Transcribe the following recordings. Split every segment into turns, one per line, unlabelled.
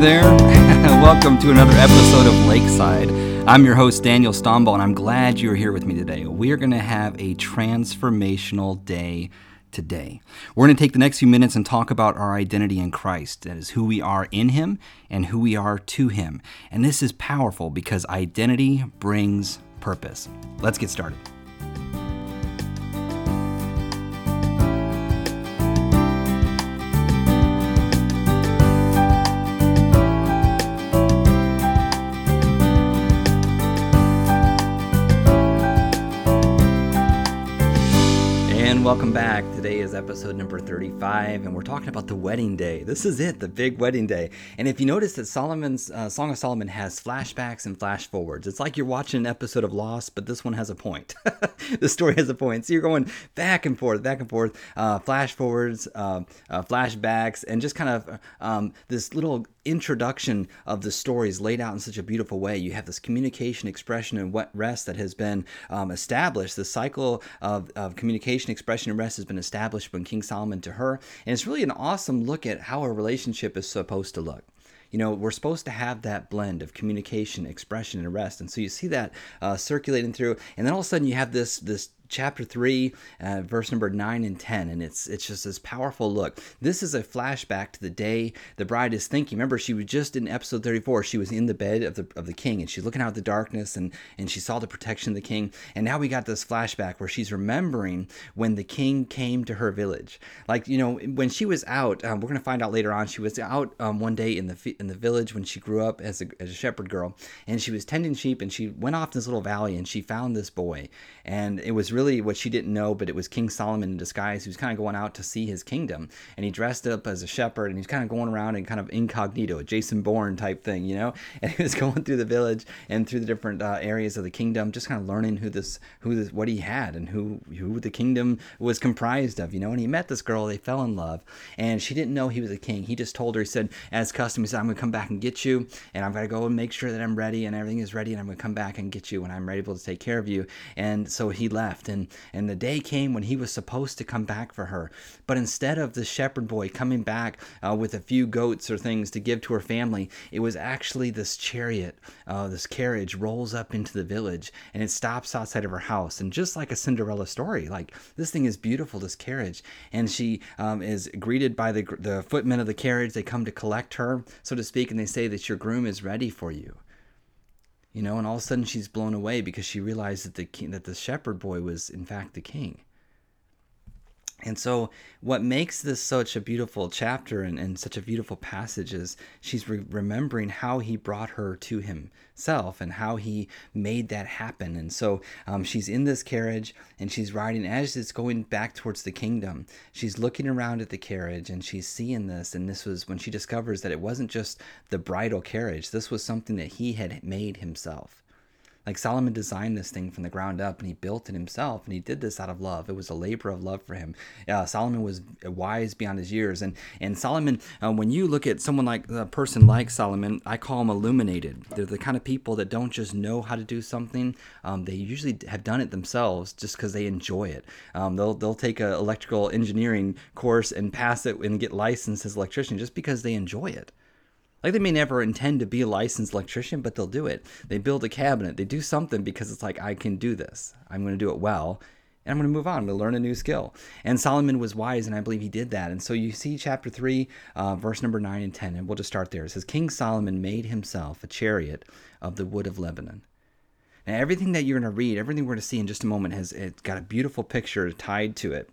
There, welcome to another episode of Lakeside. I'm your host, Daniel Stomball, and I'm glad you're here with me today. We're going to have a transformational day today. We're going to take the next few minutes and talk about our identity in Christ. That is who we are in Him and who we are to Him. And this is powerful because identity brings purpose. Let's get started. Welcome back. Today is episode number 35, and we're talking about the wedding day. This is it, the big wedding day. And if you notice that Solomon's uh, Song of Solomon has flashbacks and flash forwards, it's like you're watching an episode of Lost, but this one has a point. the story has a point. So you're going back and forth, back and forth, uh, flash forwards, uh, uh flashbacks, and just kind of um, this little introduction of the stories laid out in such a beautiful way. You have this communication, expression, and rest that has been um, established. The cycle of, of communication, expression, and rest has been established from King Solomon to her. And it's really an awesome look at how a relationship is supposed to look you know, we're supposed to have that blend of communication, expression, and rest. And so you see that uh, circulating through, and then all of a sudden you have this this chapter 3 uh, verse number 9 and 10 and it's it's just this powerful look. This is a flashback to the day the bride is thinking. Remember she was just in episode 34 she was in the bed of the of the king and she's looking out at the darkness and and she saw the protection of the king and now we got this flashback where she's remembering when the king came to her village. Like you know when she was out um, we're going to find out later on she was out um, one day in the in the village when she grew up as a, as a shepherd girl and she was tending sheep and she went off this little valley and she found this boy and it was really what she didn't know, but it was King Solomon in disguise who's kind of going out to see his kingdom. And he dressed up as a shepherd and he's kind of going around in kind of incognito, a Jason Bourne type thing, you know? And he was going through the village and through the different uh, areas of the kingdom, just kind of learning who this, who this, what he had and who, who the kingdom was comprised of, you know? And he met this girl, they fell in love, and she didn't know he was a king. He just told her, he said, as custom, he said, I'm going to come back and get you, and I'm going to go and make sure that I'm ready and everything is ready, and I'm going to come back and get you when I'm ready to take care of you. And so he left, and, and the day came when he was supposed to come back for her. But instead of the shepherd boy coming back uh, with a few goats or things to give to her family, it was actually this chariot, uh, this carriage rolls up into the village and it stops outside of her house. And just like a Cinderella story, like this thing is beautiful, this carriage. And she um, is greeted by the, the footmen of the carriage. They come to collect her, so to speak, and they say that your groom is ready for you you know and all of a sudden she's blown away because she realized that the king, that the shepherd boy was in fact the king and so, what makes this such a beautiful chapter and, and such a beautiful passage is she's re- remembering how he brought her to himself and how he made that happen. And so, um, she's in this carriage and she's riding as it's going back towards the kingdom. She's looking around at the carriage and she's seeing this. And this was when she discovers that it wasn't just the bridal carriage, this was something that he had made himself. Like Solomon designed this thing from the ground up and he built it himself and he did this out of love. It was a labor of love for him. Uh, Solomon was wise beyond his years. And, and Solomon, uh, when you look at someone like a person like Solomon, I call them illuminated. They're the kind of people that don't just know how to do something. Um, they usually have done it themselves just because they enjoy it. Um, they'll, they'll take an electrical engineering course and pass it and get licensed as electrician just because they enjoy it. Like they may never intend to be a licensed electrician, but they'll do it. They build a cabinet. They do something because it's like I can do this. I'm going to do it well, and I'm going to move on. I'm going to learn a new skill. And Solomon was wise, and I believe he did that. And so you see chapter three, uh, verse number nine and ten, and we'll just start there. It says, "King Solomon made himself a chariot of the wood of Lebanon." Now everything that you're going to read, everything we're going to see in just a moment, has it's got a beautiful picture tied to it.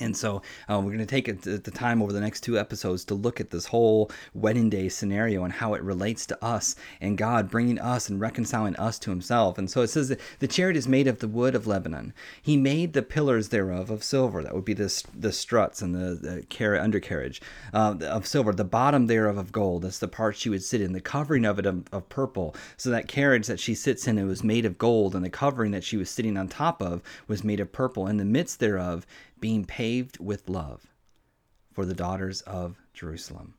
And so uh, we're going to take the time over the next two episodes to look at this whole wedding day scenario and how it relates to us and God bringing us and reconciling us to Himself. And so it says that the chariot is made of the wood of Lebanon. He made the pillars thereof of silver. That would be the, the struts and the, the car- undercarriage uh, of silver. The bottom thereof of gold. That's the part she would sit in. The covering of it of, of purple. So that carriage that she sits in, it was made of gold, and the covering that she was sitting on top of was made of purple. In the midst thereof being paved with love for the daughters of Jerusalem.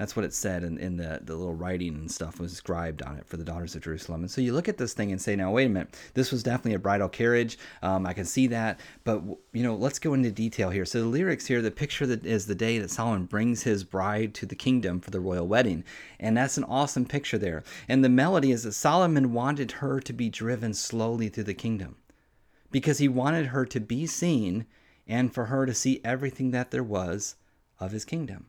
That's what it said in, in the, the little writing and stuff was inscribed on it for the daughters of Jerusalem. And so you look at this thing and say, now, wait a minute, this was definitely a bridal carriage. Um, I can see that. But, you know, let's go into detail here. So the lyrics here, the picture that is the day that Solomon brings his bride to the kingdom for the royal wedding. And that's an awesome picture there. And the melody is that Solomon wanted her to be driven slowly through the kingdom because he wanted her to be seen and for her to see everything that there was of his kingdom.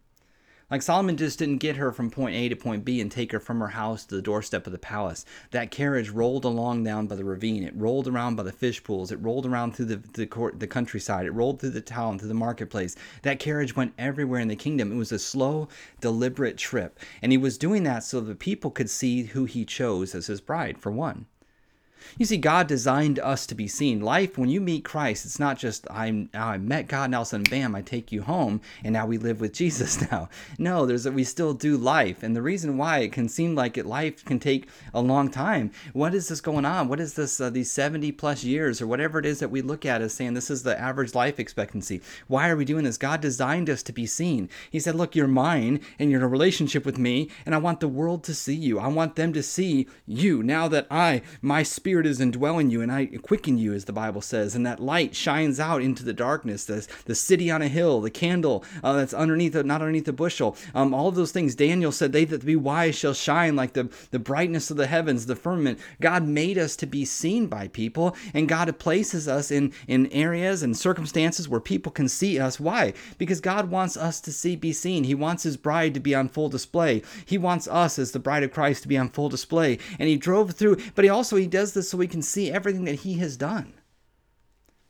Like Solomon just didn't get her from point A to point B and take her from her house to the doorstep of the palace. That carriage rolled along down by the ravine. It rolled around by the fish pools. It rolled around through the, the, court, the countryside. It rolled through the town, through the marketplace. That carriage went everywhere in the kingdom. It was a slow, deliberate trip. And he was doing that so the people could see who he chose as his bride, for one. You see, God designed us to be seen. Life, when you meet Christ, it's not just I'm I met God a sudden, bam, I take you home and now we live with Jesus now. No, there's a, we still do life, and the reason why it can seem like it life can take a long time. What is this going on? What is this? Uh, these 70 plus years or whatever it is that we look at as saying this is the average life expectancy. Why are we doing this? God designed us to be seen. He said, "Look, you're mine, and you're in a relationship with me, and I want the world to see you. I want them to see you. Now that I, my spirit." Spirit is indwelling you, and I quicken you, as the Bible says, and that light shines out into the darkness. The, the city on a hill, the candle uh, that's underneath, not underneath the bushel. Um, all of those things. Daniel said, "They that be wise shall shine like the the brightness of the heavens, the firmament." God made us to be seen by people, and God places us in in areas and circumstances where people can see us. Why? Because God wants us to see, be seen. He wants His bride to be on full display. He wants us as the bride of Christ to be on full display. And He drove through, but He also He does so we can see everything that He has done.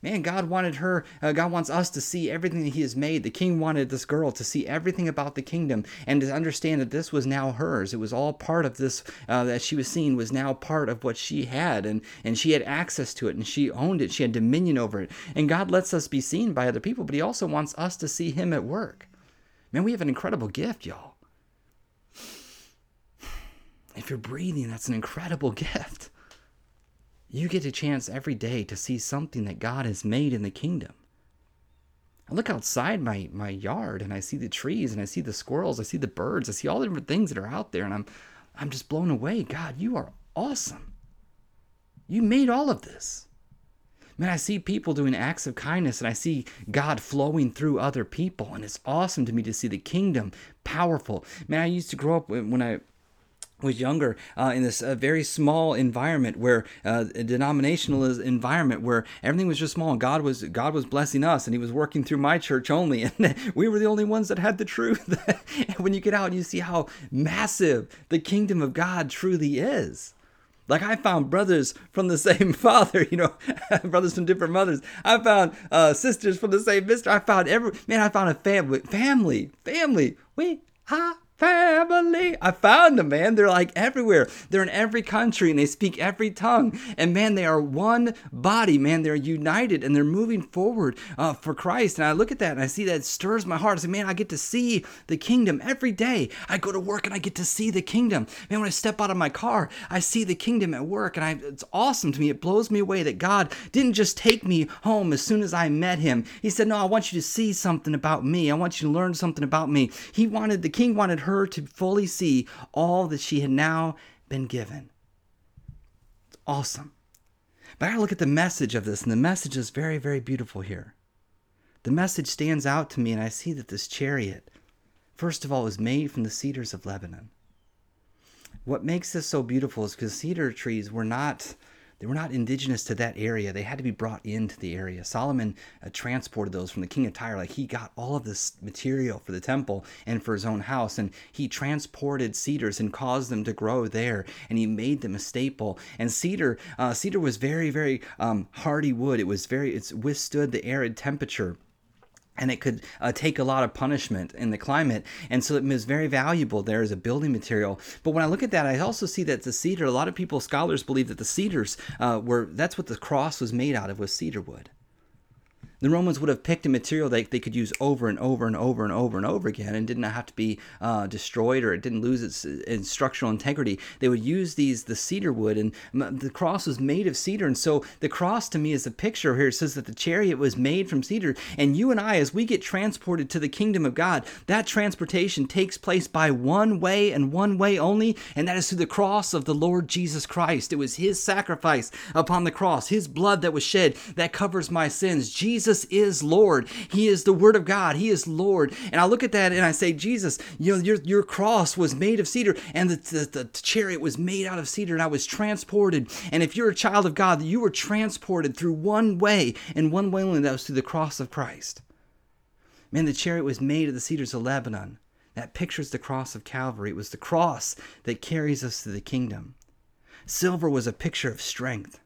Man, God wanted her, uh, God wants us to see everything that He has made. The king wanted this girl to see everything about the kingdom and to understand that this was now hers. It was all part of this uh, that she was seeing was now part of what she had, and, and she had access to it, and she owned it. She had dominion over it. And God lets us be seen by other people, but He also wants us to see Him at work. Man, we have an incredible gift, y'all. If you're breathing, that's an incredible gift. You get a chance every day to see something that God has made in the kingdom. I look outside my, my yard and I see the trees and I see the squirrels, I see the birds, I see all the different things that are out there, and I'm I'm just blown away. God, you are awesome. You made all of this. Man, I see people doing acts of kindness and I see God flowing through other people, and it's awesome to me to see the kingdom powerful. Man, I used to grow up when I was younger uh, in this uh, very small environment where uh, a denominational environment where everything was just small and god was god was blessing us and he was working through my church only and we were the only ones that had the truth and when you get out you see how massive the kingdom of god truly is like I found brothers from the same father, you know, brothers from different mothers. I found uh, sisters from the same mister. I found every man. I found a family, family, family. We ha family. I found them, man. They're like everywhere. They're in every country and they speak every tongue. And man, they are one body, man. They're united and they're moving forward uh, for Christ. And I look at that and I see that stirs my heart. I say, man, I get to see the kingdom every day. I go to work and I get to see the kingdom. Man, when I step out of my car, I see the kingdom at work. And I, it's awesome to me. It blows me away that God didn't just take me home as soon as I met him. He said, no, I want you to see something about me. I want you to learn something about me. He wanted, the king wanted her her to fully see all that she had now been given. It's awesome. But I look at the message of this, and the message is very, very beautiful here. The message stands out to me, and I see that this chariot, first of all, is made from the cedars of Lebanon. What makes this so beautiful is because cedar trees were not they were not indigenous to that area. They had to be brought into the area. Solomon uh, transported those from the king of Tyre. Like he got all of this material for the temple and for his own house, and he transported cedars and caused them to grow there, and he made them a staple. And cedar, uh, cedar was very, very um, hardy wood. It was very, it's withstood the arid temperature and it could uh, take a lot of punishment in the climate. And so it was very valuable there as a building material. But when i look at that i also see that the cedar a lot of people scholars believe that the cedars uh, were that's what the cross was made out of was cedar wood The Romans would have picked a material that they could use over and over and over and over and over again and did not have to be uh, destroyed or it didn't lose its, its, structural integrity. They would use these, the cedar wood, and the cross was made of cedar. And so the cross to me is a picture here. It says that the chariot was made from cedar. And you and I, as we get transported to the kingdom of God, that transportation takes place by one way and one way only, and that is through the cross of the Lord Jesus Christ. It was his sacrifice upon the cross, his blood that was shed that covers my sins. Jesus Jesus is Lord. He is the Word of God. He is Lord. And I look at that and I say, Jesus, you know, your, your cross was made of cedar and the, the, the chariot was made out of cedar and I was transported. And if you're a child of God, you were transported through one way and one way only, that was through the cross of Christ. Man, the chariot was made of the cedars of Lebanon. That pictures the cross of Calvary. It was the cross that carries us to the kingdom. Silver was a picture of strength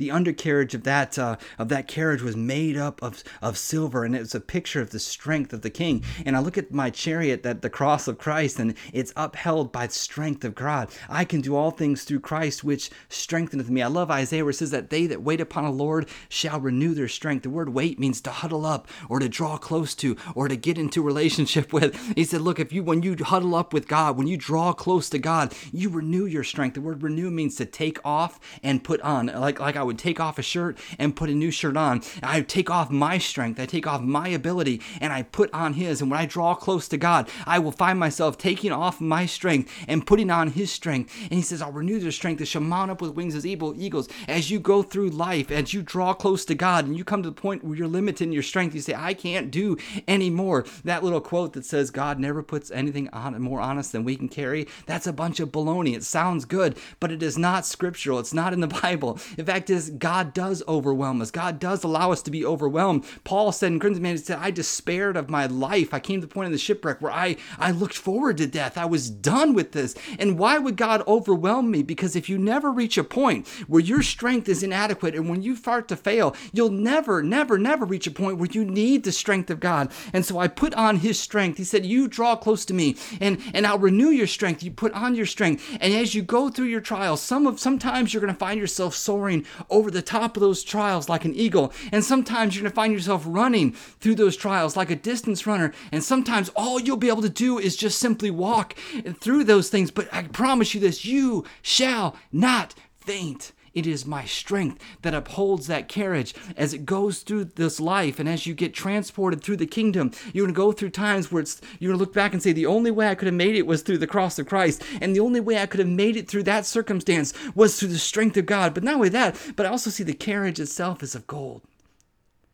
the undercarriage of that uh, of that carriage was made up of of silver, and it was a picture of the strength of the King. And I look at my chariot, that the cross of Christ, and it's upheld by the strength of God. I can do all things through Christ, which strengtheneth me. I love Isaiah where it says that they that wait upon the Lord shall renew their strength. The word wait means to huddle up or to draw close to or to get into relationship with. He said, look, if you when you huddle up with God, when you draw close to God, you renew your strength. The word renew means to take off and put on. Like like I would take off a shirt and put a new shirt on. I take off my strength, I take off my ability, and I put on His. And when I draw close to God, I will find myself taking off my strength and putting on His strength. And He says, I'll renew their strength. They shall mount up with wings as evil eagles. As you go through life, as you draw close to God, and you come to the point where you're limited in your strength, you say, I can't do anymore. That little quote that says, God never puts anything on more honest than we can carry, that's a bunch of baloney. It sounds good, but it is not scriptural. It's not in the Bible. In fact, is God does overwhelm us. God does allow us to be overwhelmed. Paul said in Corinthians, man, he said, I despaired of my life. I came to the point of the shipwreck where I, I looked forward to death. I was done with this. And why would God overwhelm me? Because if you never reach a point where your strength is inadequate and when you start to fail, you'll never, never, never reach a point where you need the strength of God. And so I put on his strength. He said, You draw close to me and, and I'll renew your strength. You put on your strength. And as you go through your trials, some of sometimes you're going to find yourself soaring over the top of those trials like an eagle. And sometimes you're going to find yourself running through those trials like a distance runner. And sometimes all you'll be able to do is just simply walk through those things. But I promise you this you shall not faint. It is my strength that upholds that carriage as it goes through this life. And as you get transported through the kingdom, you're going to go through times where it's, you're going to look back and say, the only way I could have made it was through the cross of Christ. And the only way I could have made it through that circumstance was through the strength of God. But not only that, but I also see the carriage itself is of gold.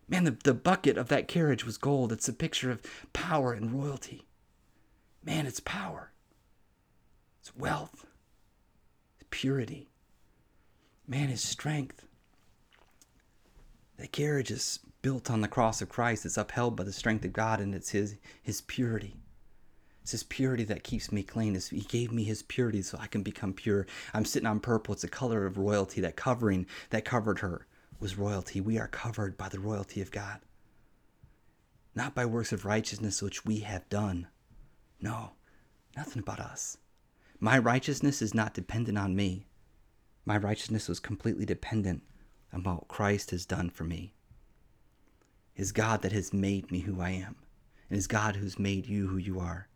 Man, the, the bucket of that carriage was gold. It's a picture of power and royalty. Man, it's power, it's wealth, it's purity man, his strength. That carriage is built on the cross of Christ. It's upheld by the strength of God, and it's his his purity. It's his purity that keeps me clean. He gave me his purity so I can become pure. I'm sitting on purple. It's a color of royalty. That covering that covered her was royalty. We are covered by the royalty of God. Not by works of righteousness which we have done. No, nothing about us. My righteousness is not dependent on me. My righteousness was completely dependent on what Christ has done for me. His God that has made me who I am, and His God who's made you who you are.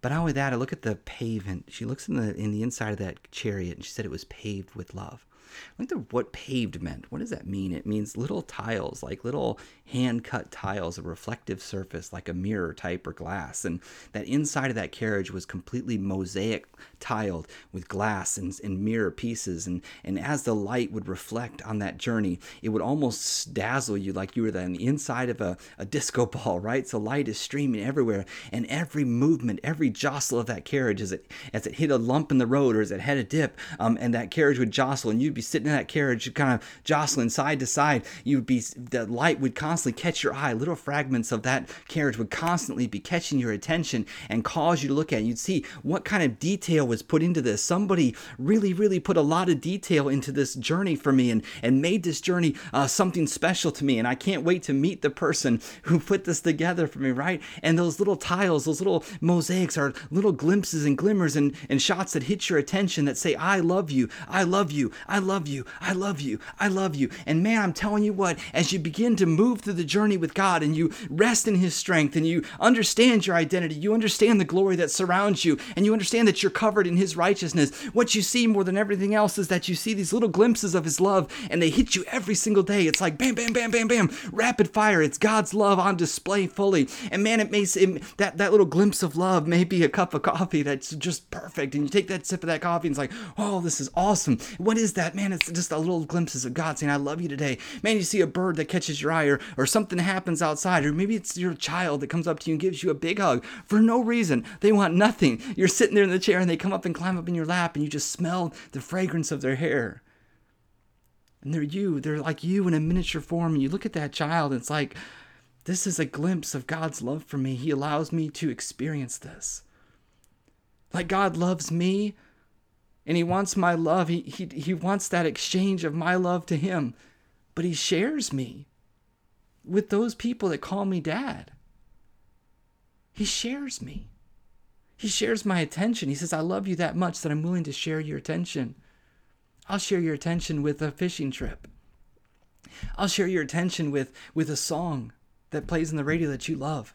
But not only that, I look at the pavement. She looks in the in the inside of that chariot, and she said it was paved with love. I wonder what paved meant. What does that mean? It means little tiles, like little hand cut tiles, a reflective surface like a mirror type or glass. And that inside of that carriage was completely mosaic tiled with glass and, and mirror pieces. And, and as the light would reflect on that journey, it would almost dazzle you like you were on the inside of a, a disco ball, right? So light is streaming everywhere. And every movement, every jostle of that carriage as it, as it hit a lump in the road or as it had a dip, um, and that carriage would jostle and you'd be sitting in that carriage kind of jostling side to side. You'd be, the light would constantly catch your eye. Little fragments of that carriage would constantly be catching your attention and cause you to look at it. You'd see what kind of detail was put into this. Somebody really, really put a lot of detail into this journey for me and, and made this journey uh, something special to me. And I can't wait to meet the person who put this together for me, right? And those little tiles, those little mosaics are little glimpses and glimmers and, and shots that hit your attention that say, I love you, I love you, I love you. I love you. I love you. And man, I'm telling you what, as you begin to move through the journey with God and you rest in His strength and you understand your identity, you understand the glory that surrounds you, and you understand that you're covered in His righteousness, what you see more than everything else is that you see these little glimpses of His love and they hit you every single day. It's like bam, bam, bam, bam, bam, rapid fire. It's God's love on display fully. And man, it may it, that that little glimpse of love may be a cup of coffee that's just perfect, and you take that sip of that coffee and it's like, oh, this is awesome. What is that, man? It's just a little glimpses of God saying, I love you today. Man, you see a bird that catches your eye, or or something happens outside, or maybe it's your child that comes up to you and gives you a big hug for no reason. They want nothing. You're sitting there in the chair and they come up and climb up in your lap, and you just smell the fragrance of their hair. And they're you. They're like you in a miniature form. And you look at that child, and it's like, this is a glimpse of God's love for me. He allows me to experience this. Like God loves me and He wants my love. He, he, he wants that exchange of my love to Him. But He shares me with those people that call me dad. He shares me. He shares my attention. He says, I love you that much that I'm willing to share your attention. I'll share your attention with a fishing trip. I'll share your attention with, with a song that plays on the radio that you love.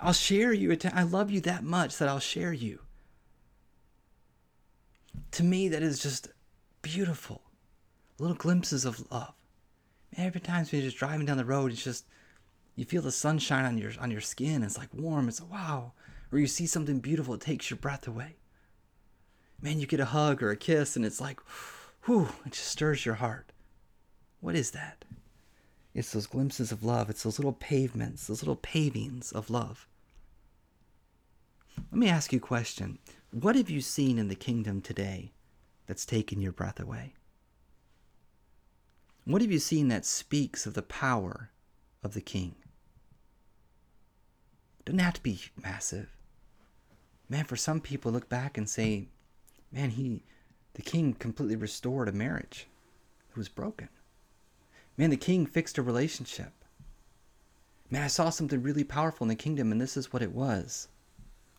I'll share you. I love you that much that I'll share you. To me, that is just beautiful. Little glimpses of love. Every time when you're just driving down the road, it's just you feel the sunshine on your on your skin. It's like warm. It's like, wow. Or you see something beautiful, it takes your breath away. Man, you get a hug or a kiss, and it's like, whew, it just stirs your heart. What is that? It's those glimpses of love. It's those little pavements, those little pavings of love. Let me ask you a question. What have you seen in the kingdom today that's taken your breath away? What have you seen that speaks of the power of the king? Doesn't have to be massive. Man, for some people look back and say, man, he the king completely restored a marriage that was broken. Man, the king fixed a relationship. Man, I saw something really powerful in the kingdom, and this is what it was.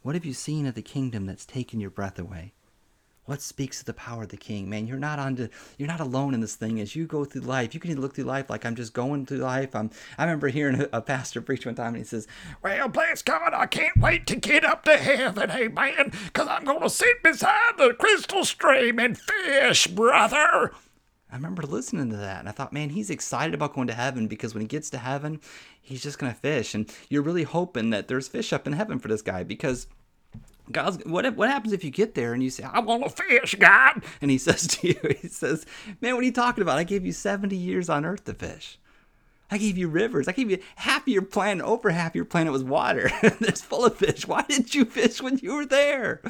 What have you seen of the kingdom that's taken your breath away? What speaks of the power of the king? Man, you're not on to, you're not alone in this thing. As you go through life, you can look through life like I'm just going through life. I'm I remember hearing a, a pastor preach one time and he says, Well, bless God, I can't wait to get up to heaven, amen, because I'm gonna sit beside the crystal stream and fish, brother. I remember listening to that and I thought, man, he's excited about going to heaven because when he gets to heaven, he's just going to fish. And you're really hoping that there's fish up in heaven for this guy because God's what what happens if you get there and you say, I want to fish, God? And he says to you, he says, Man, what are you talking about? I gave you 70 years on earth to fish. I gave you rivers. I gave you half of your planet, over half your planet was water. it's full of fish. Why didn't you fish when you were there?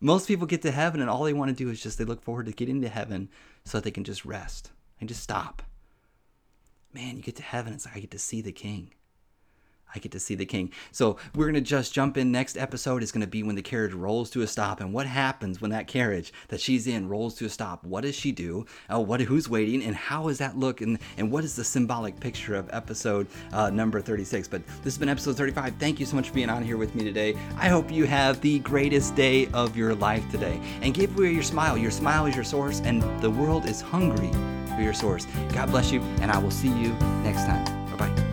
Most people get to heaven and all they want to do is just they look forward to getting to heaven so that they can just rest and just stop. Man, you get to heaven, it's like I get to see the king. I get to see the king. So we're going to just jump in. Next episode is going to be when the carriage rolls to a stop. And what happens when that carriage that she's in rolls to a stop? What does she do? Uh, what? Who's waiting? And how does that look? And, and what is the symbolic picture of episode uh, number 36? But this has been episode 35. Thank you so much for being on here with me today. I hope you have the greatest day of your life today. And give away your smile. Your smile is your source, and the world is hungry for your source. God bless you, and I will see you next time. Bye bye.